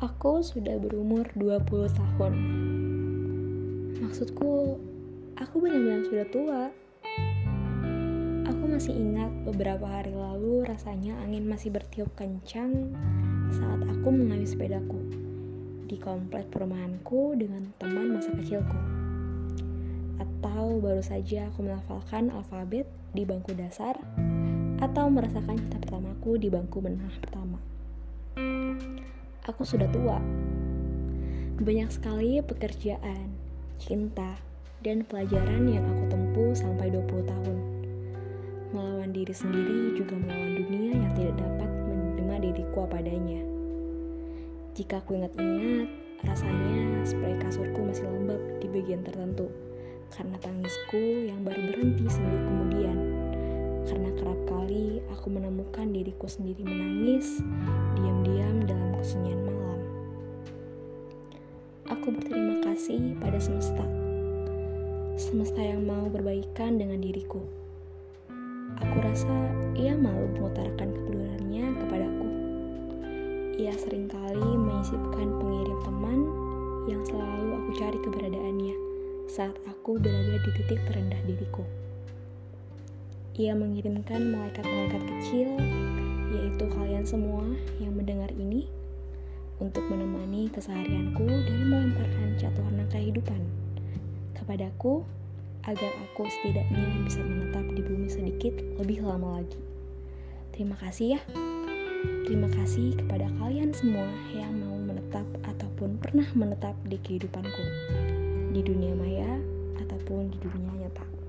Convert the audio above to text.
Aku sudah berumur 20 tahun. Maksudku, aku benar-benar sudah tua. Aku masih ingat beberapa hari lalu rasanya angin masih bertiup kencang saat aku mengayuh sepedaku di komplek perumahanku dengan teman masa kecilku. Atau baru saja aku melafalkan alfabet di bangku dasar atau merasakan cinta pertamaku di bangku menengah pertama aku sudah tua. Banyak sekali pekerjaan, cinta, dan pelajaran yang aku tempuh sampai 20 tahun. Melawan diri sendiri juga melawan dunia yang tidak dapat menerima diriku apa adanya. Jika aku ingat-ingat, rasanya spray kasurku masih lembab di bagian tertentu karena tangisku yang baru berhenti seminggu kemudian. Menemukan diriku sendiri menangis diam-diam dalam kesunyian aku berterima kasih pada semesta. Semesta yang mau berbaikan dengan diriku. Aku rasa ia mau mengutarakan kepeduliannya kepadaku. Ia sering kali menyisipkan pengirim teman yang selalu aku cari keberadaannya saat aku berada di titik terendah diriku. Ia mengirimkan malaikat-malaikat kecil, yaitu kalian semua yang mendengar ini, untuk menemani keseharianku dan melemparkan cat warna kehidupan kepadaku agar aku setidaknya bisa menetap di bumi sedikit lebih lama lagi. Terima kasih ya. Terima kasih kepada kalian semua yang mau menetap ataupun pernah menetap di kehidupanku, di dunia maya ataupun di dunia nyata.